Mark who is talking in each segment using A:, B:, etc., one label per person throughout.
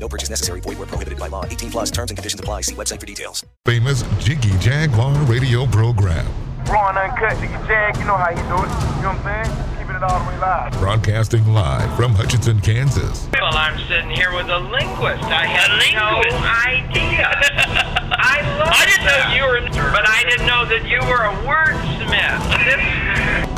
A: No purchase necessary. Void where prohibited by law. 18 plus terms and conditions apply. See website for details.
B: Famous Jiggy Jaguar radio program.
C: Raw and uncut, Jiggy Jag, you know how you do it. You know what I'm saying? Keeping it all the way live.
B: Broadcasting live from Hutchinson, Kansas.
D: Well, I'm sitting here with a linguist. I had no idea. I love I didn't know you were, but I didn't know that you were a wordsmith.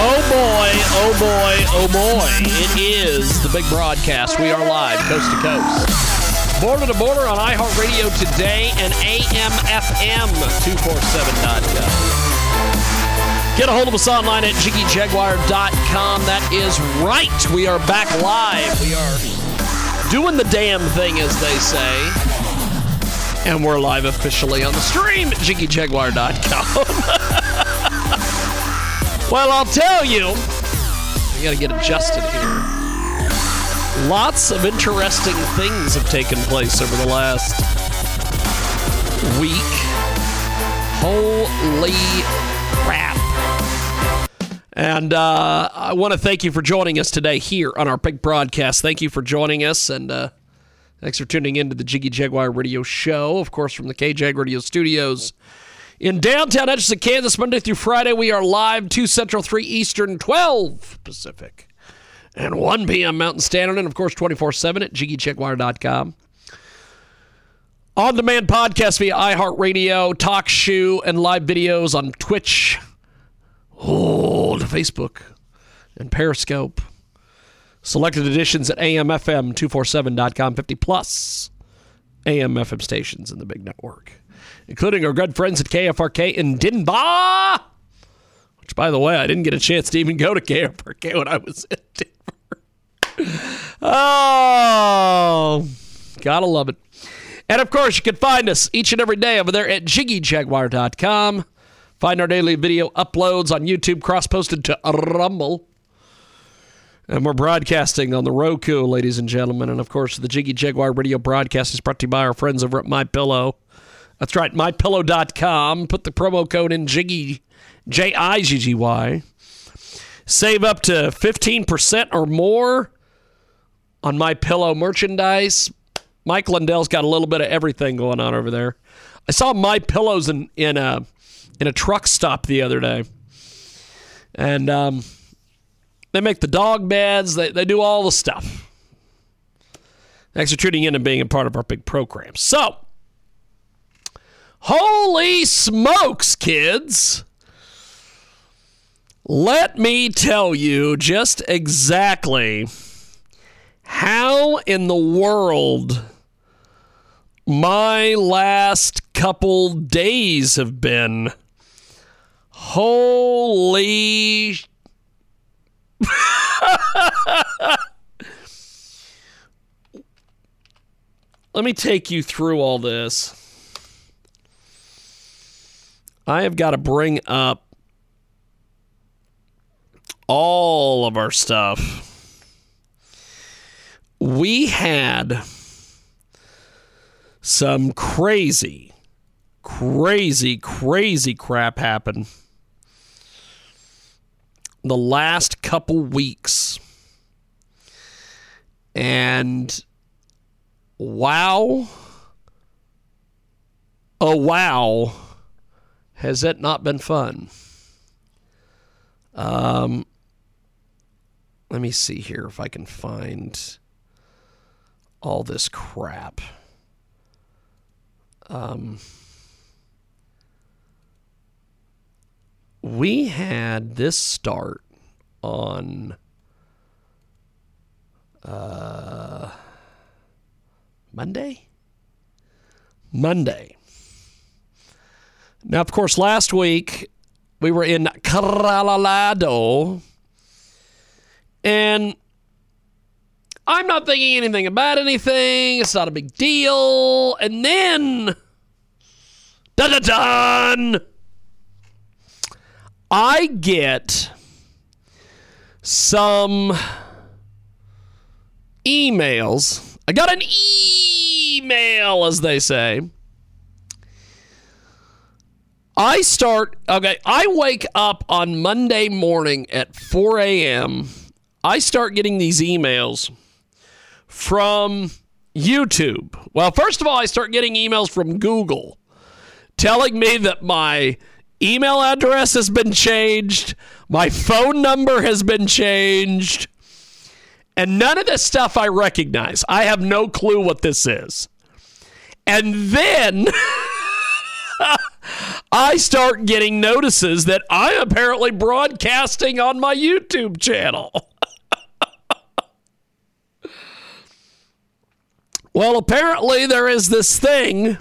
E: Oh boy, oh boy, oh boy. It is the big broadcast. We are live coast to coast. Border to border on iHeartRadio today and AMFM247.com. Get a hold of us online at jiggyjaguar.com. That is right. We are back live. We are doing the damn thing, as they say. And we're live officially on the stream at jiggyjaguar.com. Well, I'll tell you, I got to get adjusted here. Lots of interesting things have taken place over the last week. Holy crap. And uh, I want to thank you for joining us today here on our big broadcast. Thank you for joining us, and uh, thanks for tuning in to the Jiggy Jaguar Radio Show, of course, from the KJAG Radio Studios in downtown Hutchinson, Kansas, Monday through Friday. We are live 2 Central, 3 Eastern, 12 Pacific, and 1 p.m. Mountain Standard, and of course 24 7 at jiggyjaguar.com. On demand podcast via iHeartRadio, Talk Shoe, and live videos on Twitch, to Facebook, and Periscope. Selected editions at amfm247.com, 50 plus AM/FM stations in the big network including our good friends at KFRK in Denver. Which, by the way, I didn't get a chance to even go to KFRK when I was in Denver. Oh, gotta love it. And of course, you can find us each and every day over there at jiggyjaguar.com. Find our daily video uploads on YouTube, cross posted to Rumble. And we're broadcasting on the Roku, ladies and gentlemen. And of course, the Jiggy Jaguar radio broadcast is brought to you by our friends over at My Pillow. That's right, mypillow.com. Put the promo code in Jiggy, J I G G Y. Save up to 15% or more on my pillow merchandise. Mike Lindell's got a little bit of everything going on over there. I saw my pillows in, in a in a truck stop the other day. And um, they make the dog beds, they, they do all the stuff. Thanks for tuning in and being a part of our big program. So, Holy smokes, kids! Let me tell you just exactly how in the world my last couple days have been. Holy. Let me take you through all this. I have got to bring up all of our stuff. We had some crazy, crazy, crazy crap happen the last couple weeks. And wow. Oh, wow has it not been fun? Um, let me see here if I can find all this crap. Um, we had this start on uh, Monday. Monday. Now, of course, last week we were in Colorado, and I'm not thinking anything about anything. It's not a big deal. And then, dun dun dun, I get some emails. I got an email, as they say. I start, okay, I wake up on Monday morning at 4 a.m. I start getting these emails from YouTube. Well, first of all, I start getting emails from Google telling me that my email address has been changed, my phone number has been changed, and none of this stuff I recognize. I have no clue what this is. And then I start getting notices that I'm apparently broadcasting on my YouTube channel. well, apparently there is this thing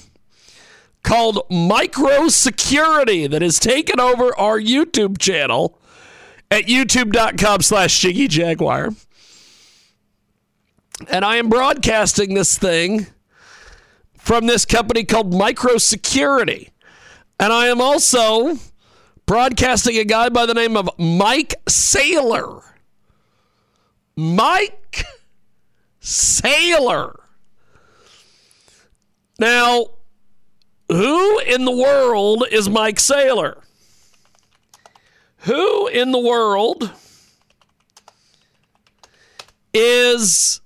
E: called micro security that has taken over our YouTube channel at youtube.com slash Jiggy Jaguar. And I am broadcasting this thing from this company called Micro Security. And I am also broadcasting a guy by the name of Mike Saylor. Mike Saylor. Now, who in the world is Mike Saylor? Who in the world is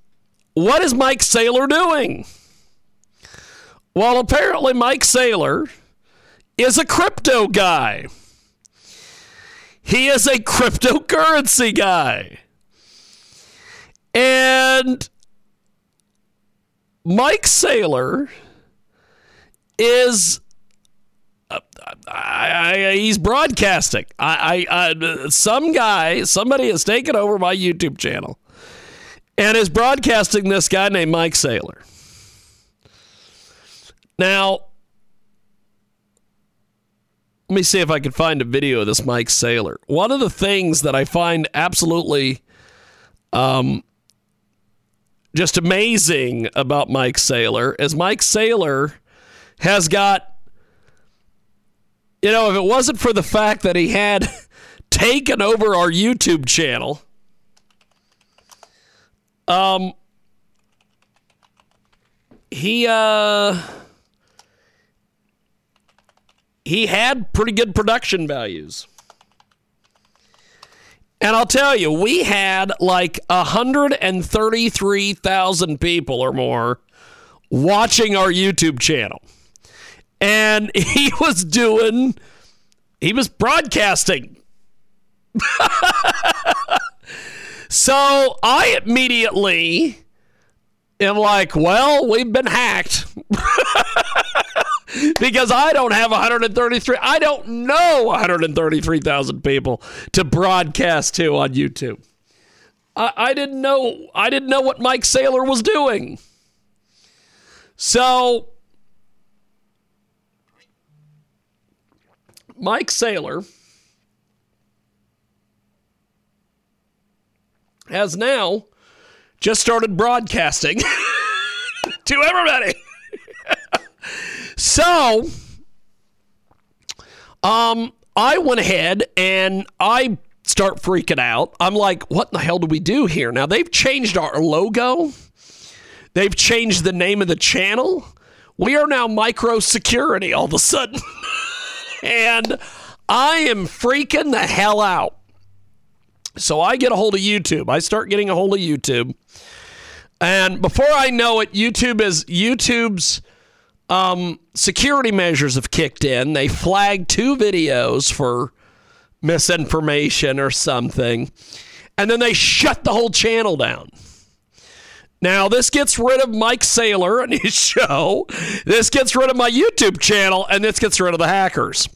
E: what is Mike Saylor doing? Well, apparently Mike Saylor is a crypto guy. He is a cryptocurrency guy. And Mike Saylor is uh, I, I, he's broadcasting. I, I, some guy, somebody has taken over my YouTube channel and is broadcasting this guy named Mike Saylor. Now, let me see if I can find a video of this Mike Saylor. One of the things that I find absolutely um, just amazing about Mike Saylor is Mike Saylor has got, you know, if it wasn't for the fact that he had taken over our YouTube channel, um, he, uh, he had pretty good production values. And I'll tell you, we had like 133,000 people or more watching our YouTube channel. And he was doing, he was broadcasting. so I immediately am like, well, we've been hacked. because I don't have 133. I don't know 133,000 people to broadcast to on YouTube. I, I didn't know. I didn't know what Mike Saylor was doing. So Mike Saylor has now just started broadcasting to everybody. So, um, I went ahead and I start freaking out. I'm like, what in the hell do we do here? Now, they've changed our logo, they've changed the name of the channel. We are now micro security all of a sudden. and I am freaking the hell out. So I get a hold of YouTube. I start getting a hold of YouTube. And before I know it, YouTube is YouTube's um, security measures have kicked in. They flagged two videos for misinformation or something, and then they shut the whole channel down. Now, this gets rid of Mike Saylor and his show. This gets rid of my YouTube channel, and this gets rid of the hackers.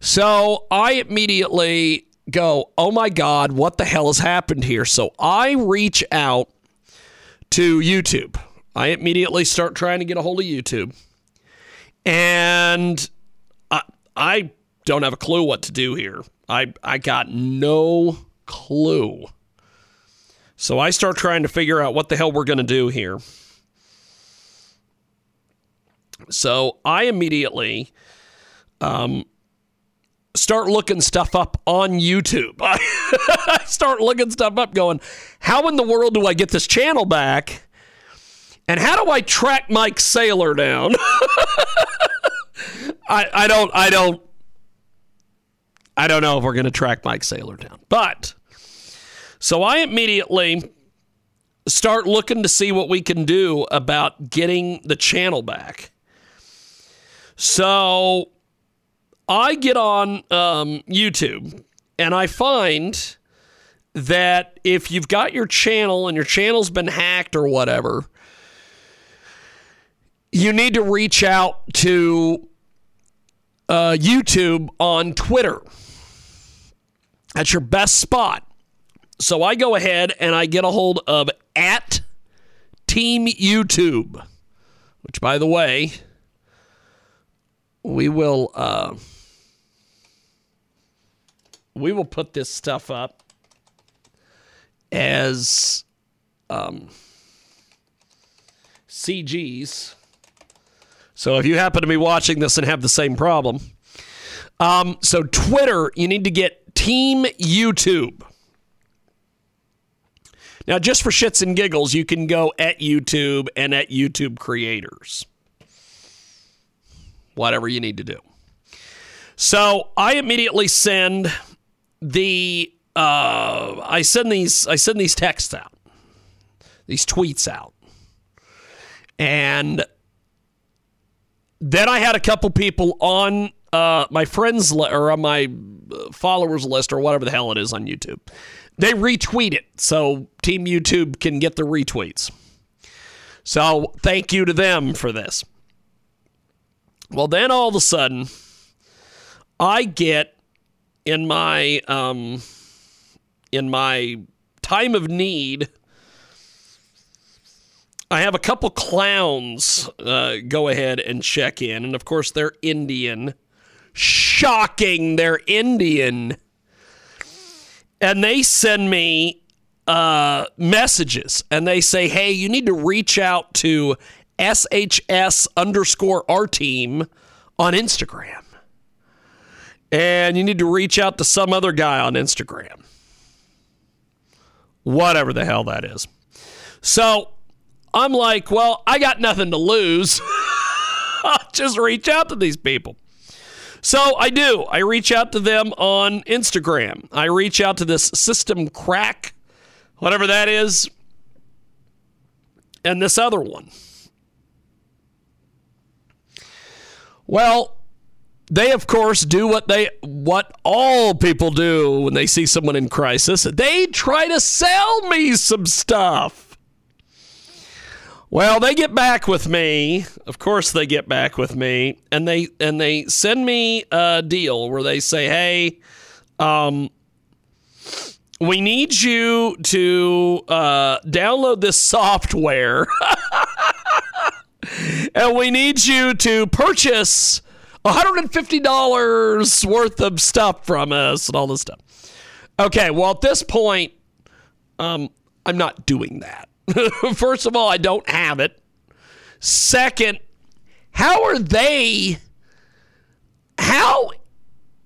E: So I immediately go, oh my God, what the hell has happened here? So I reach out to YouTube. I immediately start trying to get a hold of YouTube. And I, I don't have a clue what to do here. I, I got no clue. So I start trying to figure out what the hell we're going to do here. So I immediately um, start looking stuff up on YouTube. I start looking stuff up, going, how in the world do I get this channel back? And how do I track Mike Saylor down? I, I don't I don't I don't know if we're going to track Mike Saylor down. But so I immediately start looking to see what we can do about getting the channel back. So I get on um, YouTube and I find that if you've got your channel and your channel's been hacked or whatever, you need to reach out to uh, YouTube on Twitter. That's your best spot. So I go ahead and I get a hold of at Team YouTube, which, by the way, we will uh, we will put this stuff up as um, CGs. So if you happen to be watching this and have the same problem, um, so Twitter, you need to get Team YouTube. Now, just for shits and giggles, you can go at YouTube and at YouTube creators. Whatever you need to do. So I immediately send the uh, I send these I send these texts out, these tweets out, and then I had a couple people on uh, my friends li- or on my followers list or whatever the hell it is on YouTube. They retweet it so Team YouTube can get the retweets. So thank you to them for this. Well, then all of a sudden, I get in my um, in my time of need. I have a couple clowns uh, go ahead and check in, and of course they're Indian. Shocking, they're Indian, and they send me uh, messages, and they say, "Hey, you need to reach out to SHS underscore our team on Instagram." and you need to reach out to some other guy on Instagram. Whatever the hell that is. So I'm like, well, I got nothing to lose. I'll just reach out to these people. So I do. I reach out to them on Instagram. I reach out to this system crack, whatever that is, and this other one. Well, they of course do what they what all people do when they see someone in crisis they try to sell me some stuff well they get back with me of course they get back with me and they and they send me a deal where they say hey um we need you to uh, download this software and we need you to purchase $150 worth of stuff from us and all this stuff. Okay, well, at this point, um, I'm not doing that. First of all, I don't have it. Second, how are they, how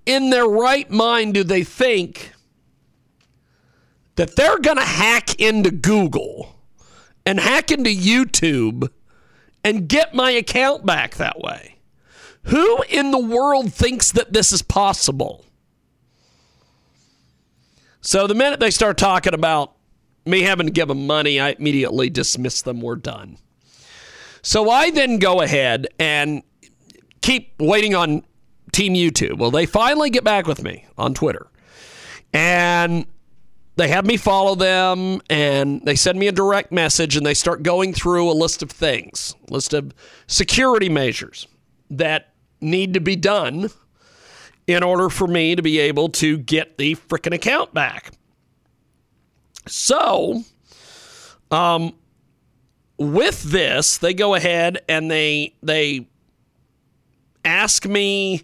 E: in their right mind do they think that they're going to hack into Google and hack into YouTube and get my account back that way? Who in the world thinks that this is possible? So the minute they start talking about me having to give them money, I immediately dismiss them. We're done. So I then go ahead and keep waiting on Team YouTube. Well, they finally get back with me on Twitter. And they have me follow them and they send me a direct message and they start going through a list of things, list of security measures that need to be done in order for me to be able to get the freaking account back. So, um, with this, they go ahead and they they ask me,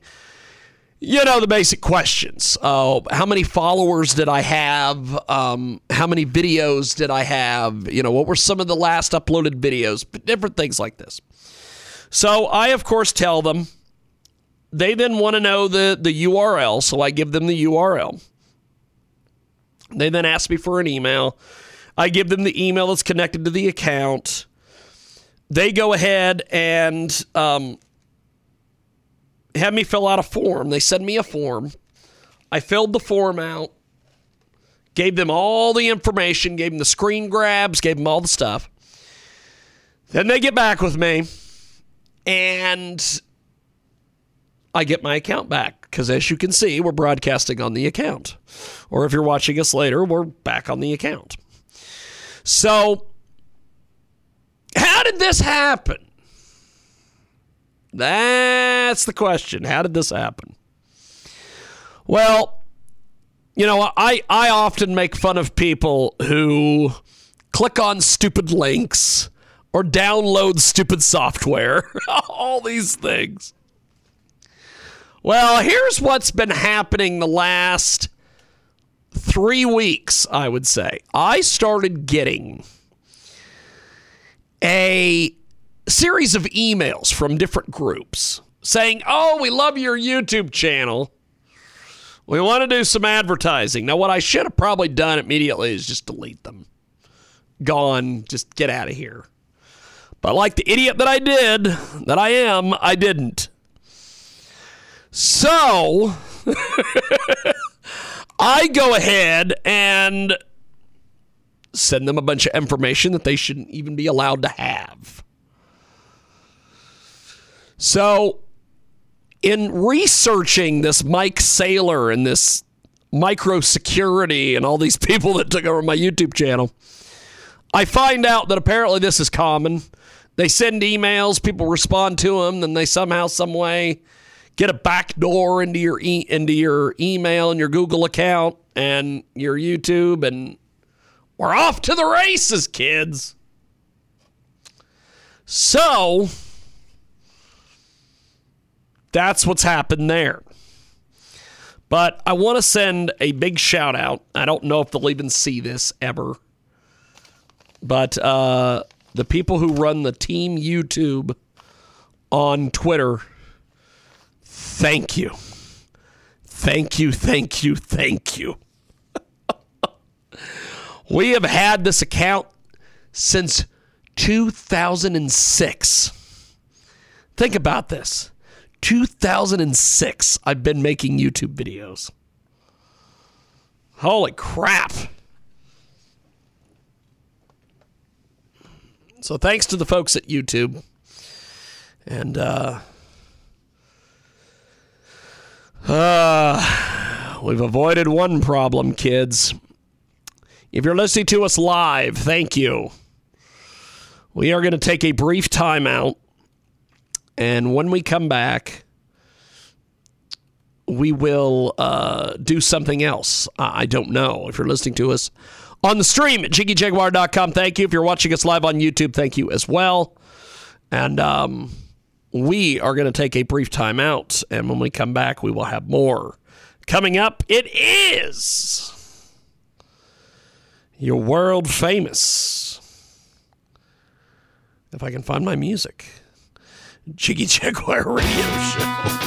E: you know, the basic questions. Uh, how many followers did I have? Um, how many videos did I have? You know, what were some of the last uploaded videos? Different things like this. So I, of course, tell them. They then want to know the, the URL, so I give them the URL. They then ask me for an email. I give them the email that's connected to the account. They go ahead and um, have me fill out a form. They send me a form. I filled the form out, gave them all the information, gave them the screen grabs, gave them all the stuff. Then they get back with me, and I get my account back because, as you can see, we're broadcasting on the account. Or if you're watching us later, we're back on the account. So, how did this happen? That's the question. How did this happen? Well, you know, I, I often make fun of people who click on stupid links or download stupid software, all these things. Well, here's what's been happening the last three weeks, I would say. I started getting a series of emails from different groups saying, Oh, we love your YouTube channel. We want to do some advertising. Now, what I should have probably done immediately is just delete them. Gone, just get out of here. But like the idiot that I did, that I am, I didn't. So I go ahead and send them a bunch of information that they shouldn't even be allowed to have. So, in researching this Mike Saylor and this micro security and all these people that took over my YouTube channel, I find out that apparently this is common. They send emails, people respond to them, then they somehow, some way get a back door into your e- into your email and your Google account and your YouTube and we're off to the races, kids. So that's what's happened there. But I want to send a big shout out. I don't know if they'll even see this ever. But uh, the people who run the team YouTube on Twitter Thank you. Thank you, thank you, thank you. we have had this account since 2006. Think about this 2006, I've been making YouTube videos. Holy crap. So thanks to the folks at YouTube. And, uh, uh, we've avoided one problem, kids. If you're listening to us live, thank you. We are going to take a brief timeout. And when we come back, we will uh, do something else. I don't know. If you're listening to us on the stream at jiggyjaguar.com, thank you. If you're watching us live on YouTube, thank you as well. And, um, we are going to take a brief time out. And when we come back, we will have more. Coming up, it is your world famous. If I can find my music, Jiggy Jaguar Radio Show.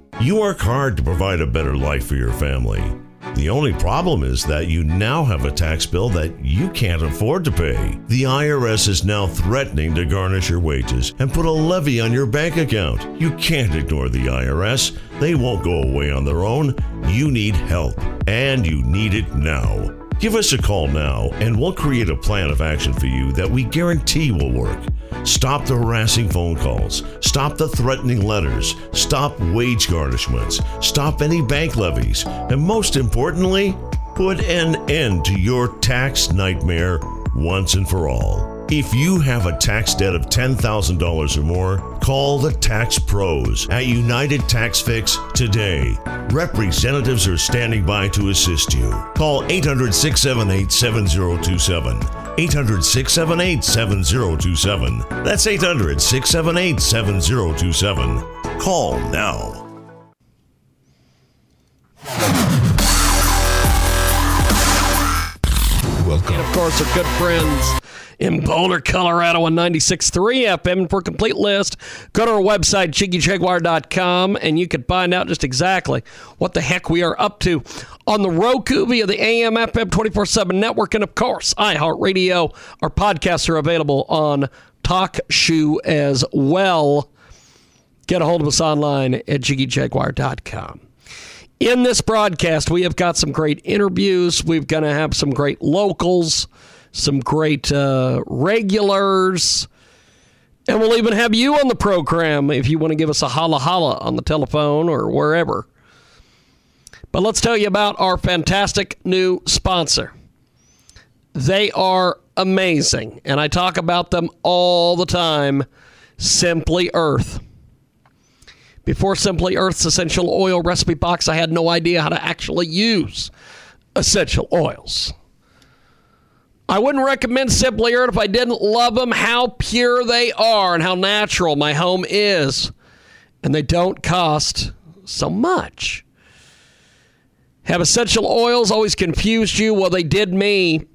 F: You work hard to provide a better life for your family. The only problem is that you now have a tax bill that you can't afford to pay. The IRS is now threatening to garnish your wages and put a levy on your bank account. You can't ignore the IRS. They won't go away on their own. You need help, and you need it now. Give us a call now, and we'll create a plan of action for you that we guarantee will work. Stop the harassing phone calls. Stop the threatening letters. Stop wage garnishments. Stop any bank levies. And most importantly, put an end to your tax nightmare once and for all. If you have a tax debt of $10,000 or more, call the Tax Pros at United Tax Fix today. Representatives are standing by to assist you. Call 800 678 7027. 800 678 7027. That's 800 678 7027. Call now.
B: Welcome.
E: And of course, our good friends in Boulder, Colorado on 96.3 FM. For a complete list, go to our website, jiggyjaguar.com, and you can find out just exactly what the heck we are up to on the Roku via the AM FM 24 7 network. And of course, iHeartRadio. Our podcasts are available on TalkShoe as well. Get a hold of us online at jiggyjaguar.com. In this broadcast, we have got some great interviews. We're going to have some great locals, some great uh, regulars, and we'll even have you on the program if you want to give us a holla holla on the telephone or wherever. But let's tell you about our fantastic new sponsor. They are amazing, and I talk about them all the time Simply Earth. Before Simply Earth's essential oil recipe box, I had no idea how to actually use essential oils. I wouldn't recommend Simply Earth if I didn't love them, how pure they are, and how natural my home is. And they don't cost so much. Have essential oils always confused you? Well, they did me.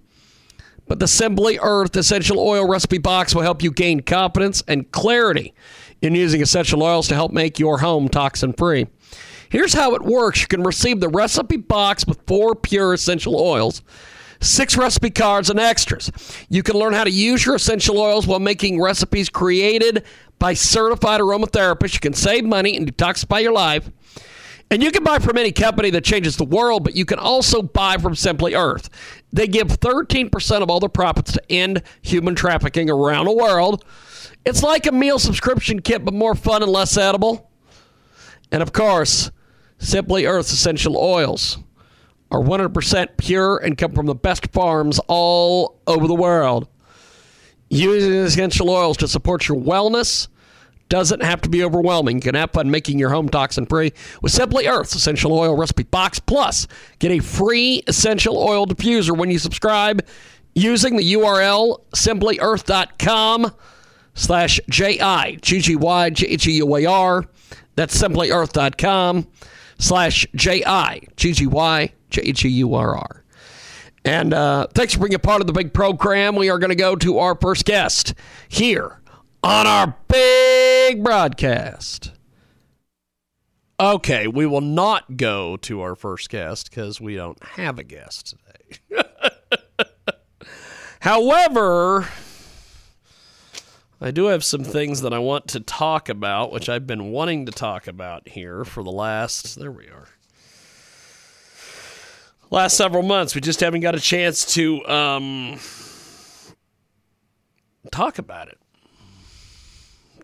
E: But the Simply Earth Essential Oil Recipe Box will help you gain confidence and clarity in using essential oils to help make your home toxin free. Here's how it works you can receive the recipe box with four pure essential oils, six recipe cards, and extras. You can learn how to use your essential oils while making recipes created by certified aromatherapists. You can save money and detoxify your life. And you can buy from any company that changes the world, but you can also buy from Simply Earth. They give 13% of all their profits to end human trafficking around the world. It's like a meal subscription kit, but more fun and less edible. And of course, Simply Earth's essential oils are 100% pure and come from the best farms all over the world. Using essential oils to support your wellness doesn't have to be overwhelming. You can have fun making your home toxin free with Simply Earth's essential oil recipe box. Plus, get a free essential oil diffuser when you subscribe using the URL simplyearth.com slash J-I-G-G-Y-J-G-U-A-R. That's simplyearth.com slash J-I-G-G-Y-J-G-U-R-R. And uh, thanks for being a part of the big program. We are going to go to our first guest here on our big broadcast. Okay, we will not go to our first guest because we don't have a guest today. However, I do have some things that I want to talk about, which I've been wanting to talk about here for the last. There we are. Last several months, we just haven't got a chance to um, talk about it.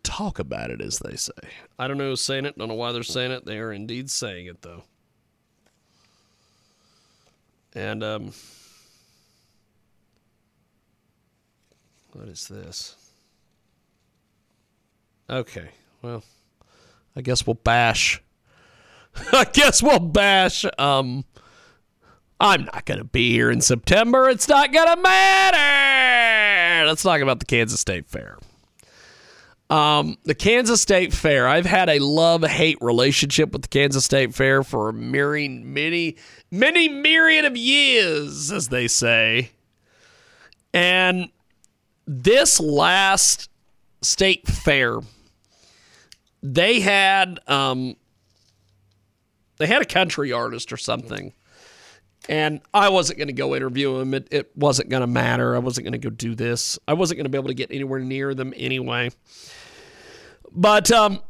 E: Talk about it, as they say. I don't know who's saying it. Don't know why they're saying it. They are indeed saying it, though. And um, what is this? Okay, well, I guess we'll bash. I guess we'll bash. Um, I'm not going to be here in September. It's not going to matter. Let's talk about the Kansas State Fair. Um, the Kansas State Fair. I've had a love hate relationship with the Kansas State Fair for a myriad, many, many myriad of years, as they say. And this last state fair, they had um, they had a country artist or something. And I wasn't going to go interview him. It, it wasn't going to matter. I wasn't going to go do this. I wasn't going to be able to get anywhere near them anyway. But um,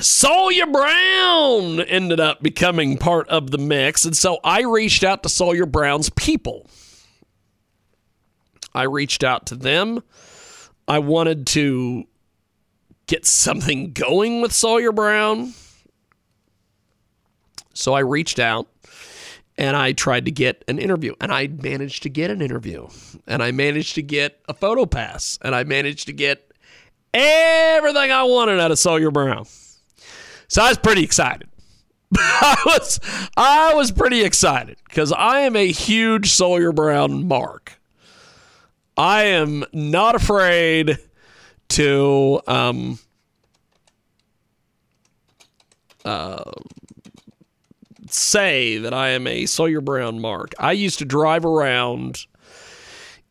E: Sawyer Brown ended up becoming part of the mix. And so I reached out to Sawyer Brown's people. I reached out to them. I wanted to get something going with Sawyer Brown. So I reached out and I tried to get an interview and I managed to get an interview and I managed to get a photo pass and I managed to get everything I wanted out of Sawyer Brown. So I was pretty excited. I was I was pretty excited because I am a huge Sawyer Brown mark. I am not afraid to um, uh, say that I am a Sawyer Brown mark. I used to drive around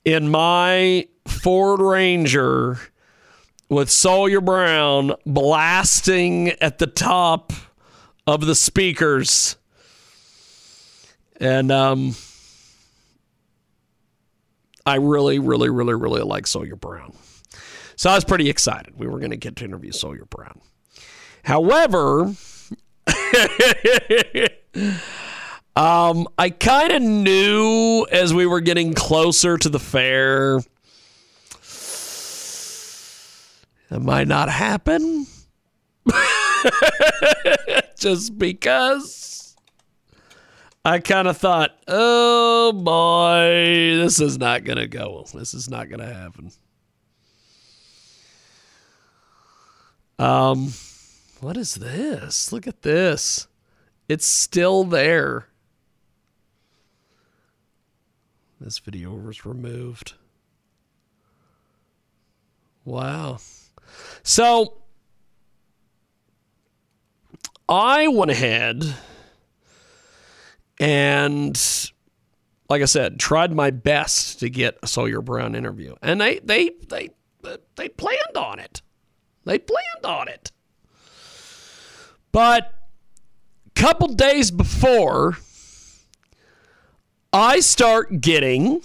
E: in my Ford Ranger with Sawyer Brown blasting at the top of the speakers. And um, I really, really, really, really like Sawyer Brown. So I was pretty excited. We were going to get to interview Sawyer Brown. However, um, I kind of knew as we were getting closer to the fair that might not happen. Just because I kind of thought, oh boy, this is not going to go. This is not going to happen. Um, what is this? Look at this. It's still there. This video was removed. Wow. So I went ahead and like I said, tried my best to get a Sawyer Brown interview. And they they they they planned on it. They planned on it. But a couple days before, I start getting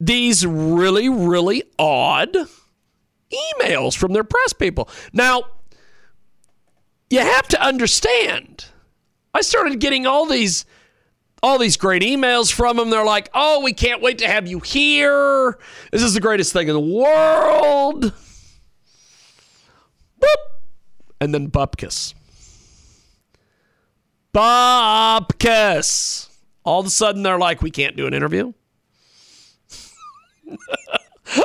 E: these really, really odd emails from their press people. Now, you have to understand, I started getting all these all these great emails from them. They're like, "Oh, we can't wait to have you here. This is the greatest thing in the world." Boop. And then Bupkis. Bupkis. All of a sudden, they're like, we can't do an interview.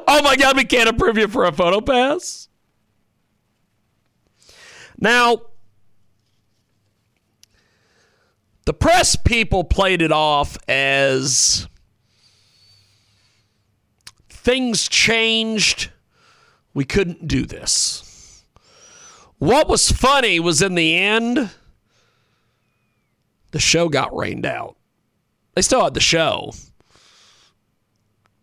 E: oh my God, we can't approve you for a photo pass. Now, the press people played it off as things changed. We couldn't do this. What was funny was in the end, the show got rained out. They still had the show,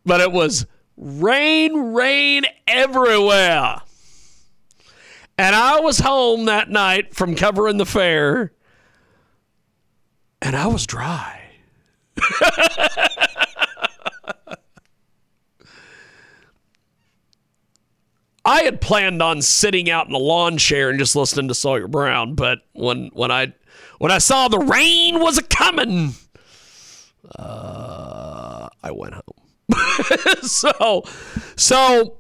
E: but it was rain, rain everywhere. And I was home that night from covering the fair, and I was dry. I had planned on sitting out in a lawn chair and just listening to Sawyer Brown, but when when I when I saw the rain was a coming, uh, I went home. so so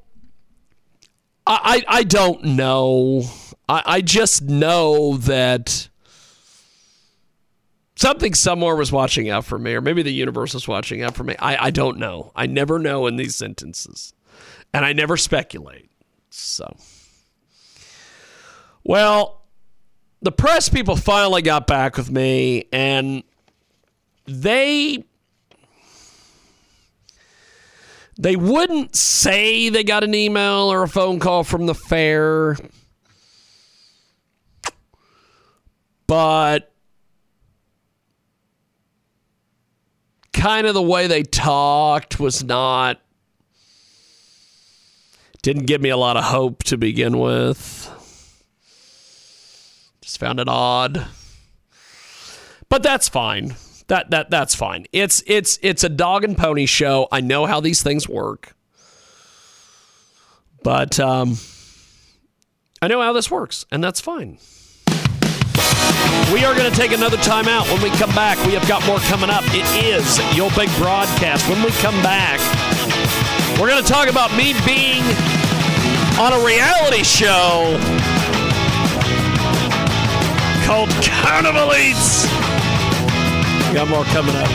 E: I, I I don't know. I, I just know that something somewhere was watching out for me, or maybe the universe was watching out for me. I, I don't know. I never know in these sentences. And I never speculate. So, well, the press people finally got back with me, and they. They wouldn't say they got an email or a phone call from the fair, but kind of the way they talked was not didn't give me a lot of hope to begin with. Just found it odd. But that's fine. That that that's fine. It's it's it's a dog and pony show. I know how these things work. But um I know how this works, and that's fine. We are going to take another time out. When we come back, we have got more coming up. It is your big broadcast. When we come back, we're going to talk about me being on a reality show called Carnival Eats. Got more coming up.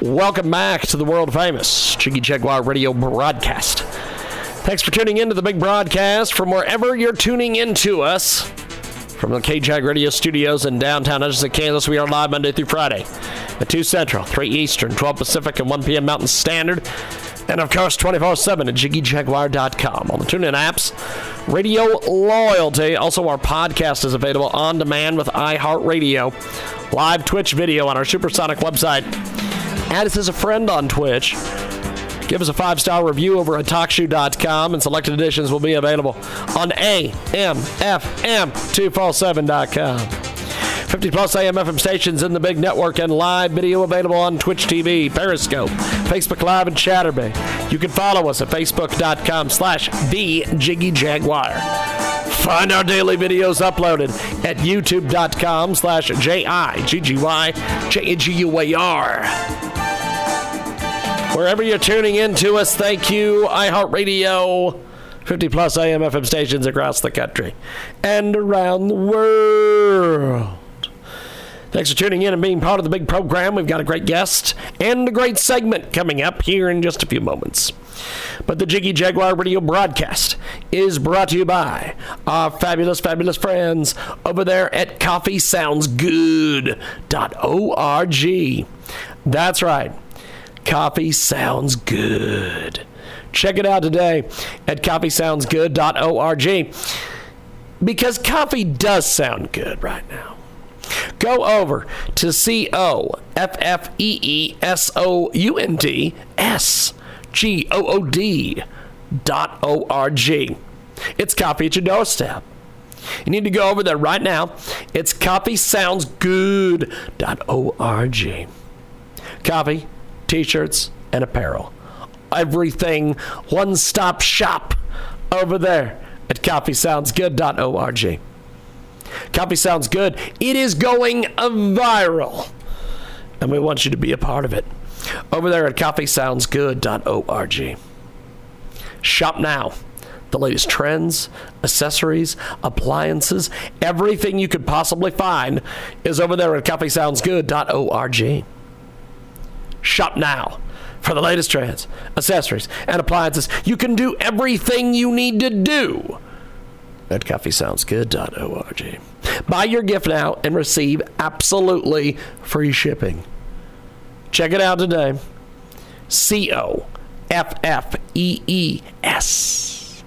E: Welcome back to the world famous Jiggy Jaguar radio broadcast. Thanks for tuning in to the big broadcast from wherever you're tuning into us. From the KJAG radio studios in downtown Edgerton, Kansas, we are live Monday through Friday at 2 Central, 3 Eastern, 12 Pacific, and 1 p.m. Mountain Standard. And of course, 24 7 at JiggyJaguar.com. On the TuneIn apps, Radio Loyalty. Also, our podcast is available on demand with iHeartRadio. Live Twitch video on our Supersonic website. Add us as a friend on Twitch. Give us a five star review over at TalkShoe.com, and selected editions will be available on AMFM247.com. 50 plus AM FM stations in the big network and live video available on Twitch TV, Periscope, Facebook Live, and Chatterbait. You can follow us at Facebook.com slash The Jiggy Jaguar. Find our daily videos uploaded at YouTube.com slash J-I-G-G-Y-J-A-G-U-A-R. Wherever you're tuning in to us, thank you, iHeartRadio. 50 plus AM FM stations across the country and around the world. Thanks for tuning in and being part of the big program. We've got a great guest and a great segment coming up here in just a few moments. But the Jiggy Jaguar radio broadcast is brought to you by our fabulous, fabulous friends over there at coffeesoundsgood.org. That's right. Coffee sounds good. Check it out today at coffeesoundsgood.org because coffee does sound good right now. Go over to C O F F E E S O U N D S G O O D dot O R G. It's coffee at your doorstep. You need to go over there right now. It's coffeesoundsgood.org. Coffee, t shirts, and apparel. Everything one stop shop over there at coffeesoundsgood.org. Coffee sounds good. It is going viral. And we want you to be a part of it. Over there at coffeesoundsgood.org. Shop now. The latest trends, accessories, appliances, everything you could possibly find is over there at coffeesoundsgood.org. Shop now for the latest trends, accessories, and appliances. You can do everything you need to do at coffeesoundsgood.org. Buy your gift now and receive absolutely free shipping. Check it out today. C O F F E E S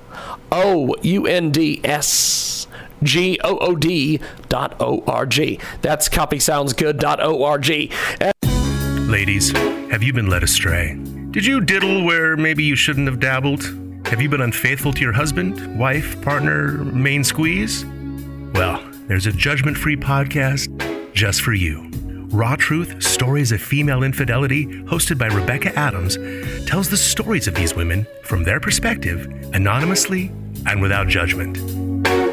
E: O U N D S G O O D dot O R G. That's coffeesoundsgood.org.
G: Ladies, have you been led astray? Did you diddle where maybe you shouldn't have dabbled? Have you been unfaithful to your husband, wife, partner, main squeeze? Well, there's a judgment free podcast just for you. Raw Truth Stories of Female Infidelity, hosted by Rebecca Adams, tells the stories of these women from their perspective, anonymously and without judgment.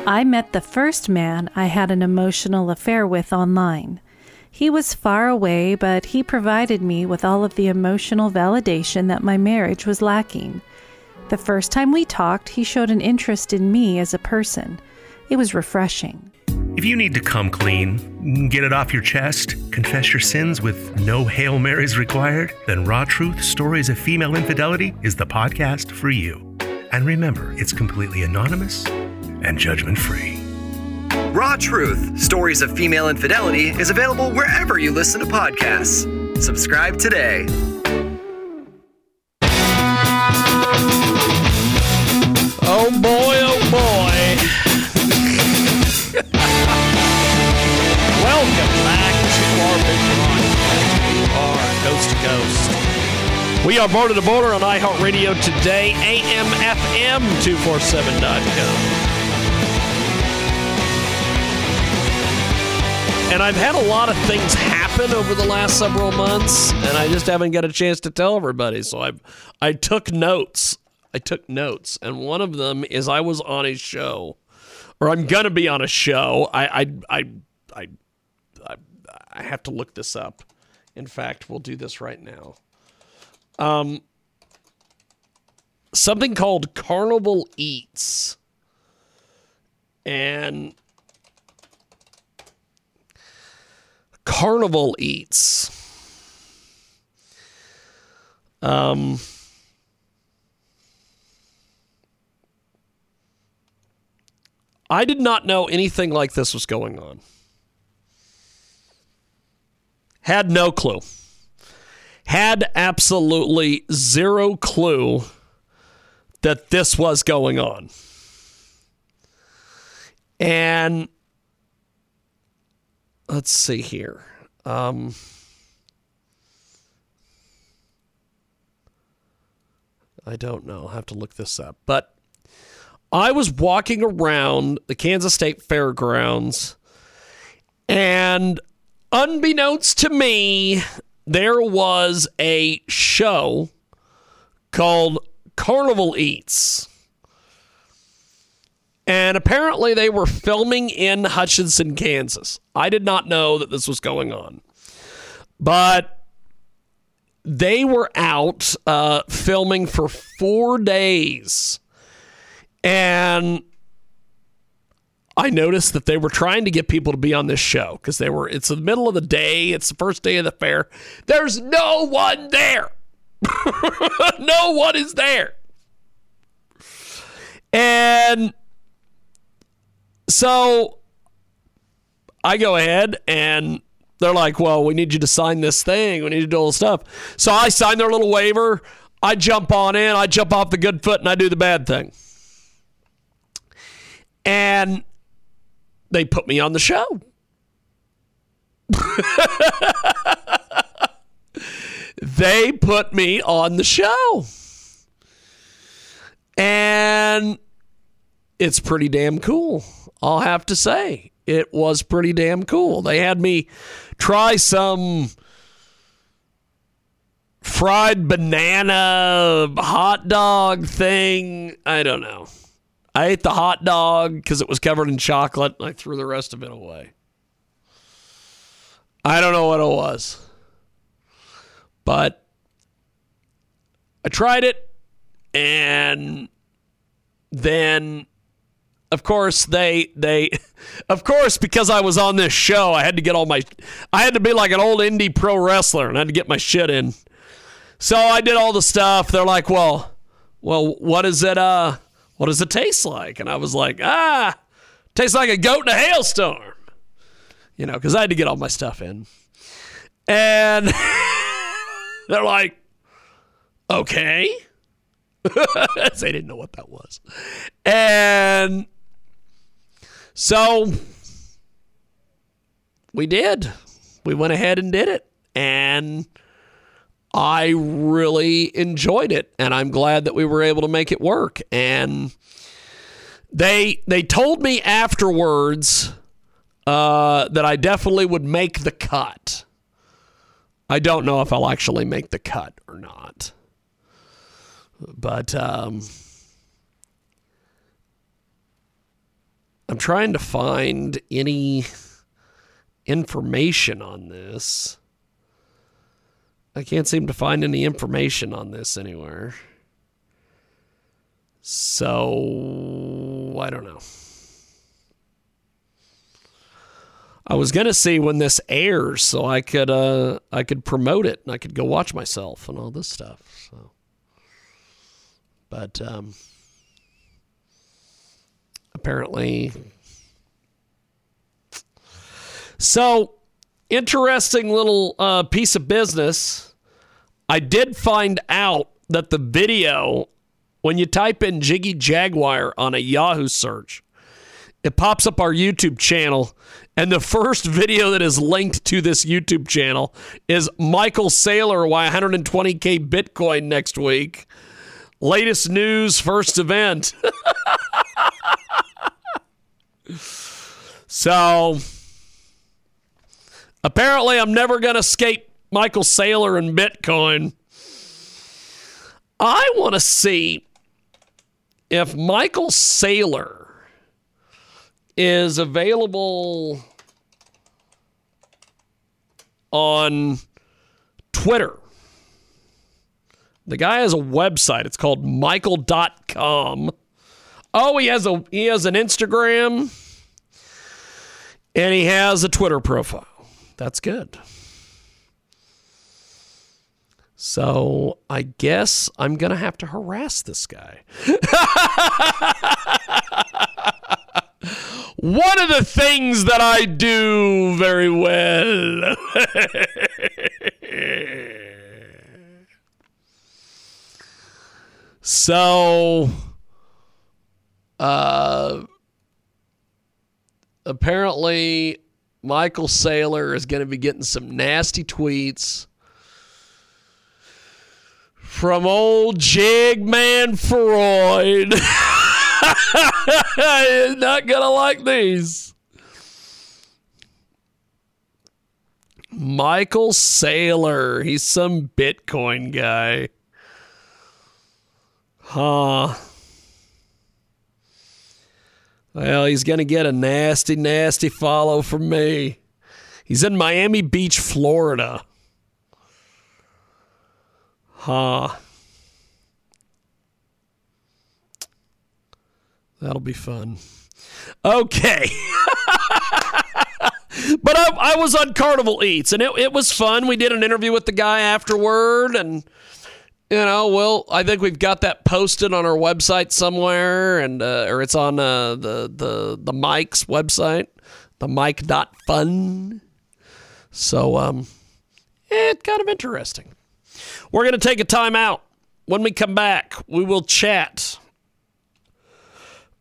H: I met the first man I had an emotional affair with online. He was far away, but he provided me with all of the emotional validation that my marriage was lacking. The first time we talked, he showed an interest in me as a person. It was refreshing.
G: If you need to come clean, get it off your chest, confess your sins with no Hail Marys required, then Raw Truth Stories of Female Infidelity is the podcast for you. And remember, it's completely anonymous and judgment free.
I: Raw Truth Stories of Female Infidelity is available wherever you listen to podcasts. Subscribe today.
E: Oh boy, oh boy. Welcome back to our big broadcast. We are coast to coast. We are border to border on iHeartRadio today, AM, FM, 247.com. And I've had a lot of things happen over the last several months, and I just haven't got a chance to tell everybody. So I, I took notes. I took notes, and one of them is I was on a show, or I'm gonna be on a show. I, I, I, I, I, I have to look this up. In fact, we'll do this right now. Um, something called Carnival Eats, and Carnival Eats. Um, I did not know anything like this was going on. Had no clue. Had absolutely zero clue that this was going on. And let's see here. Um, I don't know. I'll have to look this up. But I was walking around the Kansas State Fairgrounds, and unbeknownst to me, there was a show called Carnival Eats. And apparently they were filming in Hutchinson, Kansas. I did not know that this was going on. But they were out uh, filming for four days. And I noticed that they were trying to get people to be on this show because they were, it's the middle of the day, it's the first day of the fair. There's no one there. no one is there. And so I go ahead and they're like, well, we need you to sign this thing. We need to do all the stuff. So I sign their little waiver. I jump on in. I jump off the good foot and I do the bad thing. And they put me on the show. they put me on the show. And it's pretty damn cool. I'll have to say. It was pretty damn cool. They had me try some fried banana hot dog thing. I don't know. I ate the hot dog because it was covered in chocolate. I threw the rest of it away. I don't know what it was. But I tried it and then of course they they of course because I was on this show I had to get all my I had to be like an old indie pro wrestler and I had to get my shit in. So I did all the stuff. They're like, "Well, well, what is it uh what does it taste like?" And I was like, "Ah, tastes like a goat in a hailstorm." You know, cuz I had to get all my stuff in. And they're like, "Okay." they didn't know what that was. And so we did. We went ahead and did it. And I really enjoyed it, and I'm glad that we were able to make it work. And they they told me afterwards uh, that I definitely would make the cut. I don't know if I'll actually make the cut or not, but um, I'm trying to find any information on this. I can't seem to find any information on this anywhere. So, I don't know. I was gonna see when this airs, so I could uh, I could promote it and I could go watch myself and all this stuff. So, but um, apparently, so interesting little uh, piece of business. I did find out that the video, when you type in Jiggy Jaguar on a Yahoo search, it pops up our YouTube channel. And the first video that is linked to this YouTube channel is Michael Saylor, why 120K Bitcoin next week. Latest news, first event. so apparently, I'm never going to escape Michael Saylor and Bitcoin. I want to see if Michael Saylor is available on Twitter. The guy has a website. It's called michael.com. Oh, he has a he has an Instagram and he has a Twitter profile. That's good. So I guess I'm to have to harass this guy. One of the things that I do very well. so, uh, apparently, Michael Saylor is going to be getting some nasty tweets from old Jigmund Fraud. Not gonna like these. Michael Saylor. He's some Bitcoin guy. Huh. Well, he's going to get a nasty, nasty follow from me. He's in Miami Beach, Florida. Huh. That'll be fun. Okay. but I, I, was on Carnival Eats, and it, it was fun. We did an interview with the guy afterward, and you know, well, I think we've got that posted on our website somewhere, and uh, or it's on uh, the the the Mike's website, the Mike dot fun. So, um, it's kind of interesting. We're going to take a time out. When we come back, we will chat.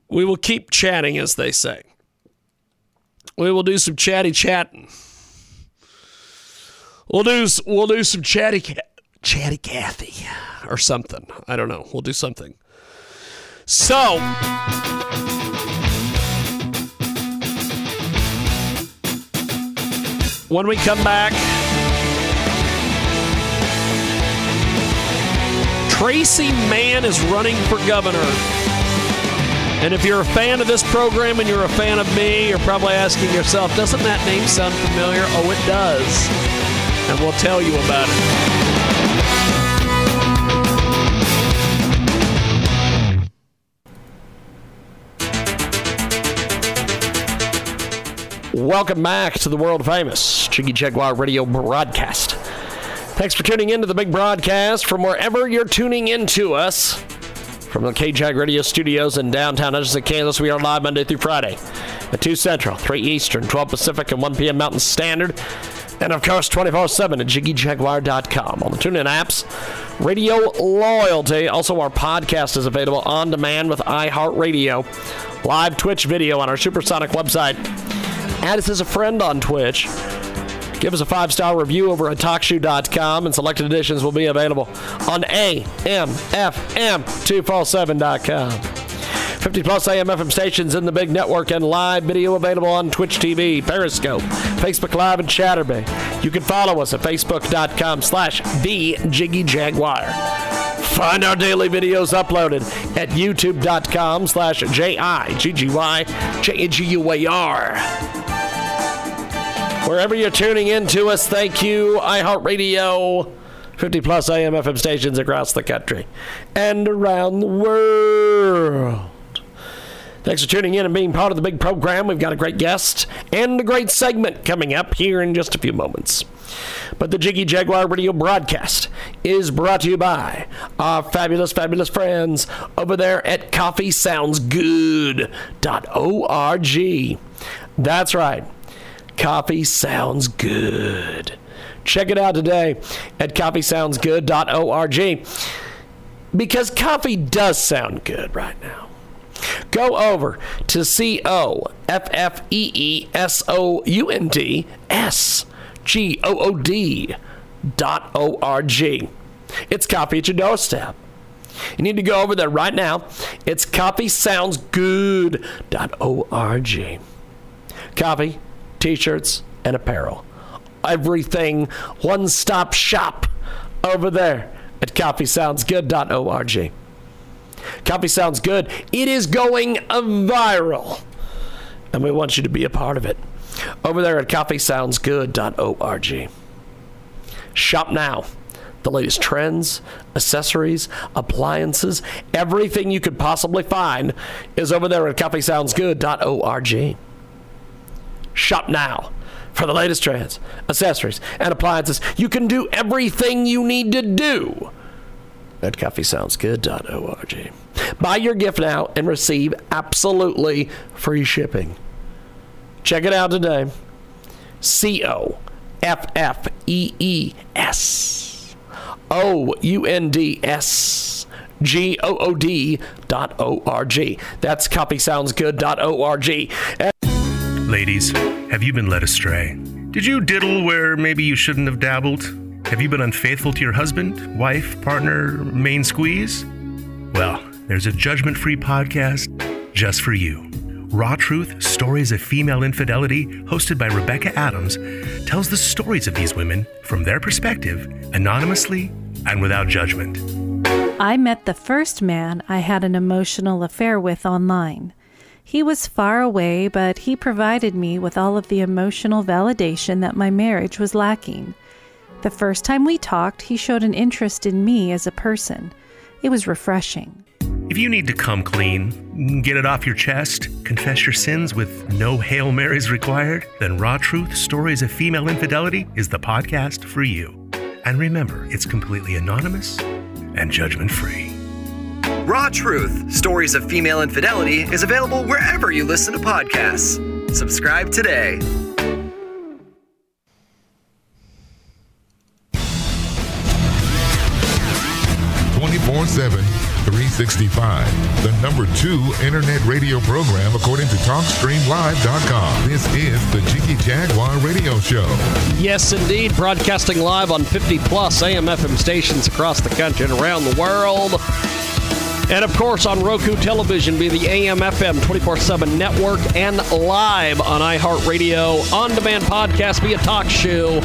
E: We will keep chatting, as they say. We will do some chatty chatting. We'll do we'll do some chatty chatty Cathy or something. I don't know. We'll do something. So. When we come back, Tracy Mann is running for governor. And if you're a fan of this program and you're a fan of me, you're probably asking yourself, doesn't that name sound familiar? Oh, it does. And we'll tell you about it. Welcome back to the world famous Jiggy Jaguar radio broadcast. Thanks for tuning in to the big broadcast from wherever you're tuning in to us. From the KJAG Radio Studios in downtown Hutchinson, Kansas, we are live Monday through Friday at 2 Central, 3 Eastern, 12 Pacific, and 1 p.m. Mountain Standard. And of course, 24 7 at JiggyJaguar.com. On the TuneIn apps, Radio Loyalty. Also, our podcast is available on demand with iHeartRadio. Live Twitch video on our Supersonic website. Add us as a friend on Twitch. Give us a five star review over at TalkShoe.com, and selected editions will be available on AMFM247.com. 50 plus AM FM stations in the big network and live video available on Twitch TV, Periscope, Facebook Live, and Chatterbait. You can follow us at facebook.com slash the Jiggy Jaguar. Find our daily videos uploaded at youtube.com slash J-I-G-G-Y-J-A-G-U-A-R. Wherever you're tuning in to us, thank you, iHeartRadio. 50 plus AM FM stations across the country and around the world. Thanks for tuning in and being part of the big program. We've got a great guest and a great segment coming up here in just a few moments. But the Jiggy Jaguar radio broadcast is brought to you by our fabulous, fabulous friends over there at coffeesoundsgood.org. That's right. Coffee sounds good. Check it out today at coffeesoundsgood.org because coffee does sound good right now. Go over to C O F F E E S O U N D S G O O D dot O R G. It's coffee at your doorstep. You need to go over there right now. It's coffeesoundsgood.org. Coffee, t shirts, and apparel. Everything one stop shop over there at coffeesoundsgood.org. Coffee sounds good. It is going viral. And we want you to be a part of it. Over there at coffeesoundsgood.org. Shop now. The latest trends, accessories, appliances, everything you could possibly find is over there at coffeesoundsgood.org. Shop now for the latest trends, accessories, and appliances. You can do everything you need to do at coffeesoundsgood.org. Buy your gift now and receive absolutely free shipping. Check it out today. C O F F E E S O U N D S G O O D dot O R G. That's coffeesoundsgood.org.
G: Ladies, have you been led astray? Did you diddle where maybe you shouldn't have dabbled? Have you been unfaithful to your husband, wife, partner, main squeeze? Well, there's a judgment free podcast just for you. Raw Truth Stories of Female Infidelity, hosted by Rebecca Adams, tells the stories of these women from their perspective, anonymously and without judgment.
H: I met the first man I had an emotional affair with online. He was far away, but he provided me with all of the emotional validation that my marriage was lacking. The first time we talked, he showed an interest in me as a person. It was refreshing.
G: If you need to come clean, get it off your chest, confess your sins with no Hail Marys required, then Raw Truth Stories of Female Infidelity is the podcast for you. And remember, it's completely anonymous and judgment free.
I: Raw Truth Stories of Female Infidelity is available wherever you listen to podcasts. Subscribe today.
B: Twenty-four seven, three sixty-five. The number two internet radio program according to TalkStreamLive.com. This is the Jiggy Jaguar Radio Show.
E: Yes, indeed. Broadcasting live on 50 plus AM FM stations across the country and around the world. And of course, on Roku television via the AM FM 24 7 network and live on iHeartRadio, on demand podcast via TalkShoe,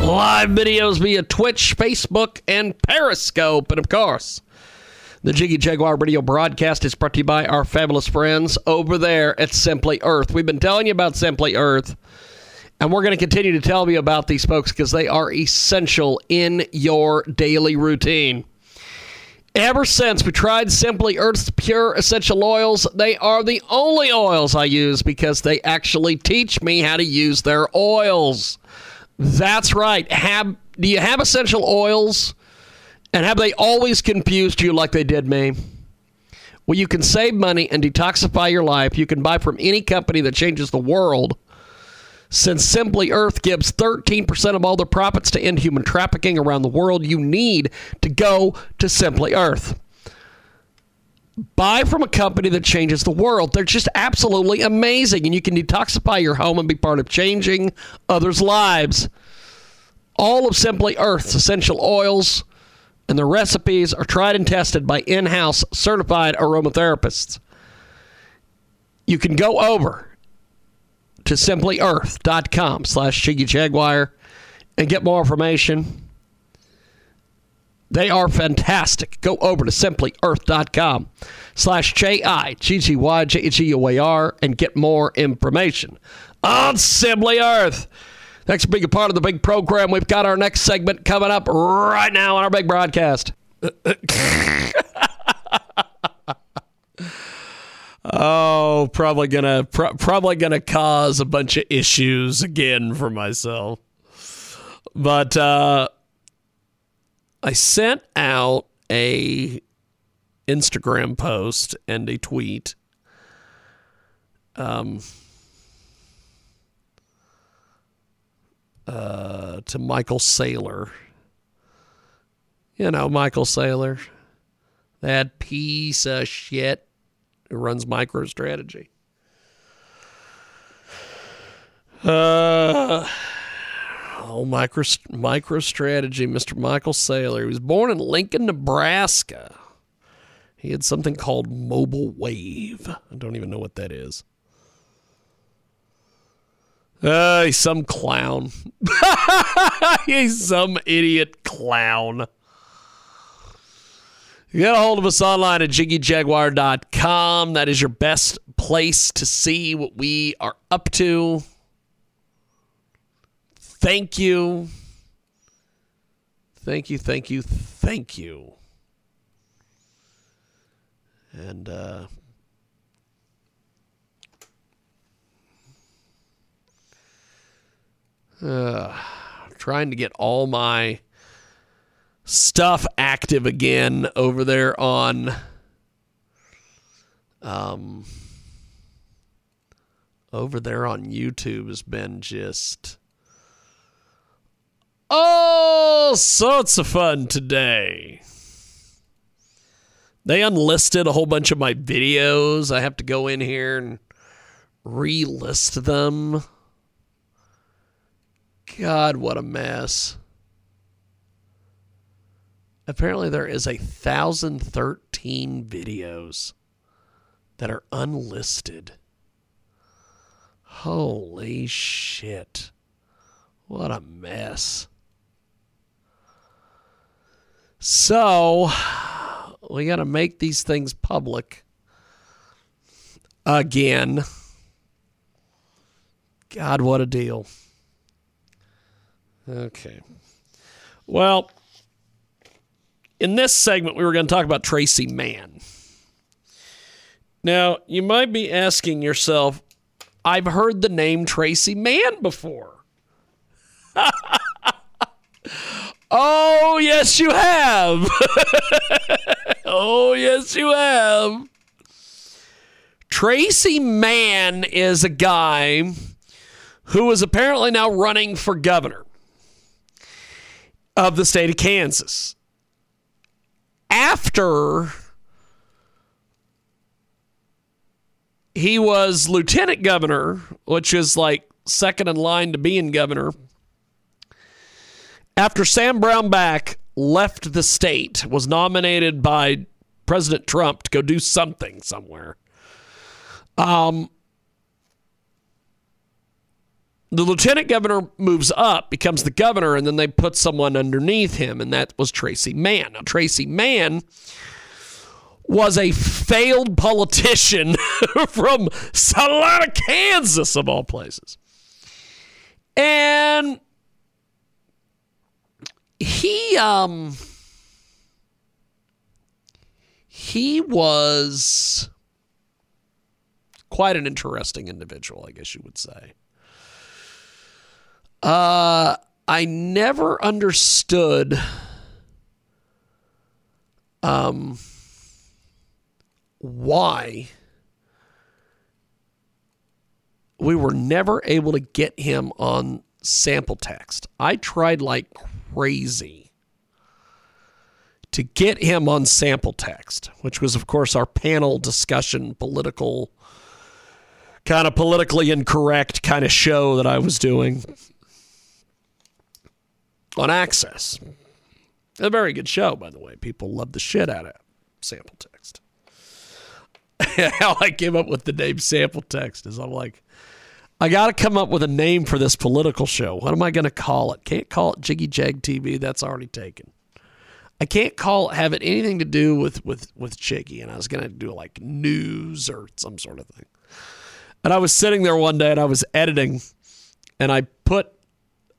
E: live videos via Twitch, Facebook, and Periscope. And of course, the Jiggy Jaguar radio broadcast is brought to you by our fabulous friends over there at Simply Earth. We've been telling you about Simply Earth, and we're going to continue to tell you about these folks because they are essential in your daily routine. Ever since we tried Simply Earth's pure essential oils, they are the only oils I use because they actually teach me how to use their oils. That's right. Have do you have essential oils? And have they always confused you like they did me? Well, you can save money and detoxify your life. You can buy from any company that changes the world. Since Simply Earth gives 13% of all their profits to end human trafficking around the world, you need to go to Simply Earth. Buy from a company that changes the world. They're just absolutely amazing, and you can detoxify your home and be part of changing others' lives. All of Simply Earth's essential oils and their recipes are tried and tested by in house certified aromatherapists. You can go over to simplyearth.com slash Jiggy Jaguar and get more information. They are fantastic. Go over to simplyearth.com slash J-I-G-G-Y-J-G-O-A-R and get more information on Simply Earth. Thanks for being a part of the big program. We've got our next segment coming up right now on our big broadcast. oh, probably gonna pro- probably gonna cause a bunch of issues again for myself. But uh, I sent out a Instagram post and a tweet. Um, uh, to Michael Saylor. You know, Michael Saylor, that piece of shit who runs MicroStrategy. Uh, oh, micro, MicroStrategy, Mr. Michael Saylor. He was born in Lincoln, Nebraska. He had something called Mobile Wave. I don't even know what that is. Uh, he's some clown. he's some idiot clown. Get a hold of us online at jiggyjaguar.com. That is your best place to see what we are up to. Thank you. Thank you, thank you, thank you. And uh, uh, trying to get all my stuff active again over there on um over there on YouTube has been just all sorts of fun today. They unlisted a whole bunch of my videos. I have to go in here and relist them. God, what a mess. Apparently, there is a thousand thirteen videos that are unlisted. Holy shit. What a mess. So, we got to make these things public again. God, what a deal. Okay. Well, in this segment, we were going to talk about Tracy Mann. Now, you might be asking yourself, I've heard the name Tracy Mann before. oh, yes, you have. oh, yes, you have. Tracy Mann is a guy who is apparently now running for governor of the state of Kansas. After he was lieutenant governor, which is like second in line to being governor. After Sam Brownback left the state, was nominated by President Trump to go do something somewhere. Um, the lieutenant governor moves up, becomes the governor, and then they put someone underneath him, and that was Tracy Mann. Now, Tracy Mann was a failed politician from Salina, Kansas, of all places. And he um he was quite an interesting individual, I guess you would say. Uh I never understood um why we were never able to get him on sample text. I tried like crazy to get him on sample text, which was, of course, our panel discussion, political, kind of politically incorrect kind of show that I was doing. On Access. A very good show, by the way. People love the shit out of it. Sample text. How I came up with the name Sample Text is I'm like, I got to come up with a name for this political show. What am I going to call it? Can't call it Jiggy Jag TV. That's already taken. I can't call have it anything to do with with with Jiggy, and I was going to do like news or some sort of thing. And I was sitting there one day and I was editing, and I put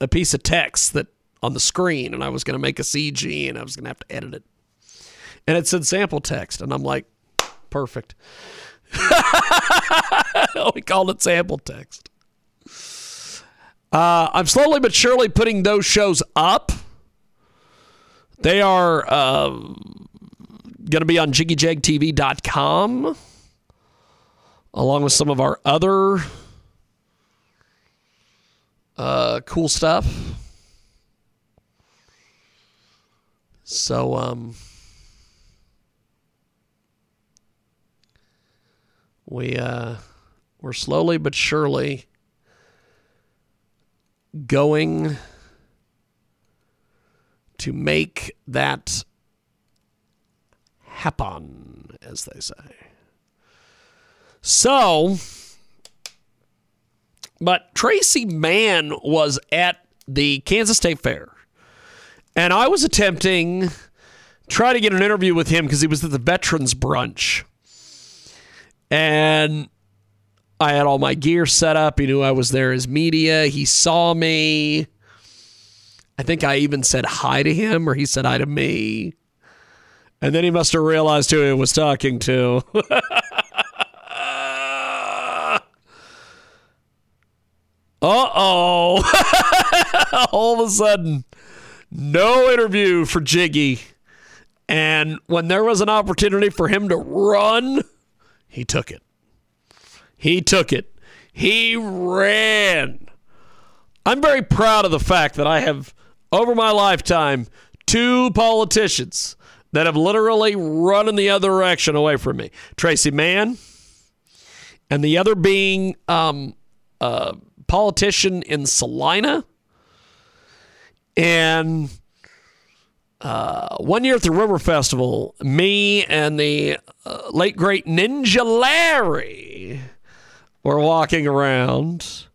E: a piece of text that on the screen, and I was going to make a CG, and I was going to have to edit it, and it said sample text, and I'm like, perfect. we called it sample text. Uh, I'm slowly but surely putting those shows up. They are uh, going to be on jiggyjagtv.com along with some of our other uh, cool stuff. So, um, we uh, we're slowly but surely going to make that happen, as they say. So, but Tracy Mann was at the Kansas State Fair, and I was attempting try to get an interview with him because he was at the Veterans Brunch, and I had all my gear set up. He knew I was there as media. He saw me. I think I even said hi to him, or he said hi to me. And then he must have realized who he was talking to. Uh oh. All of a sudden, no interview for Jiggy. And when there was an opportunity for him to run, he took it. He took it. He ran. I'm very proud of the fact that I have, over my lifetime, two politicians that have literally run in the other direction away from me Tracy Mann, and the other being um, uh, politician in Salina. And uh, one year at the River Festival, me and the uh, late great Ninja Larry were walking around.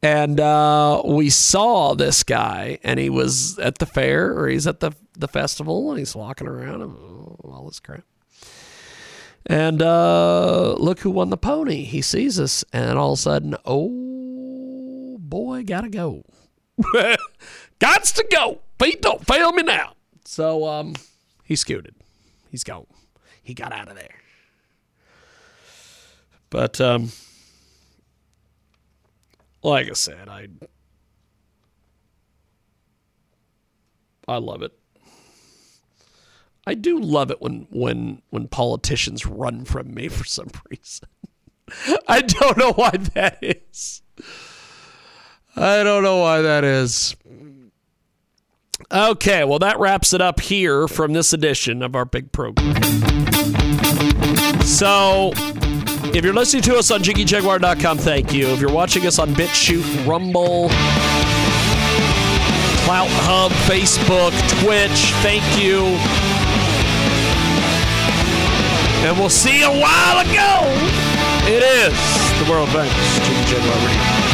E: And uh, we saw this guy, and he was at the fair, or he's at the, the festival, and he's walking around and all this crap. And uh, look who won the pony. He sees us, and all of a sudden, oh boy, gotta go. Gots to go. Feet don't fail me now. So um, he scooted. He's gone. He got out of there. But um, like I said, I I love it. I do love it when when when politicians run from me for some reason. I don't know why that is. I don't know why that is. Okay, well, that wraps it up here from this edition of our big program. So, if you're listening to us on JiggyJaguar.com, thank you. If you're watching us on BitChute, Rumble, Clout Hub, Facebook, Twitch, thank you. And we'll see you a while ago. It is the world famous Jiggy Jaguar Radio.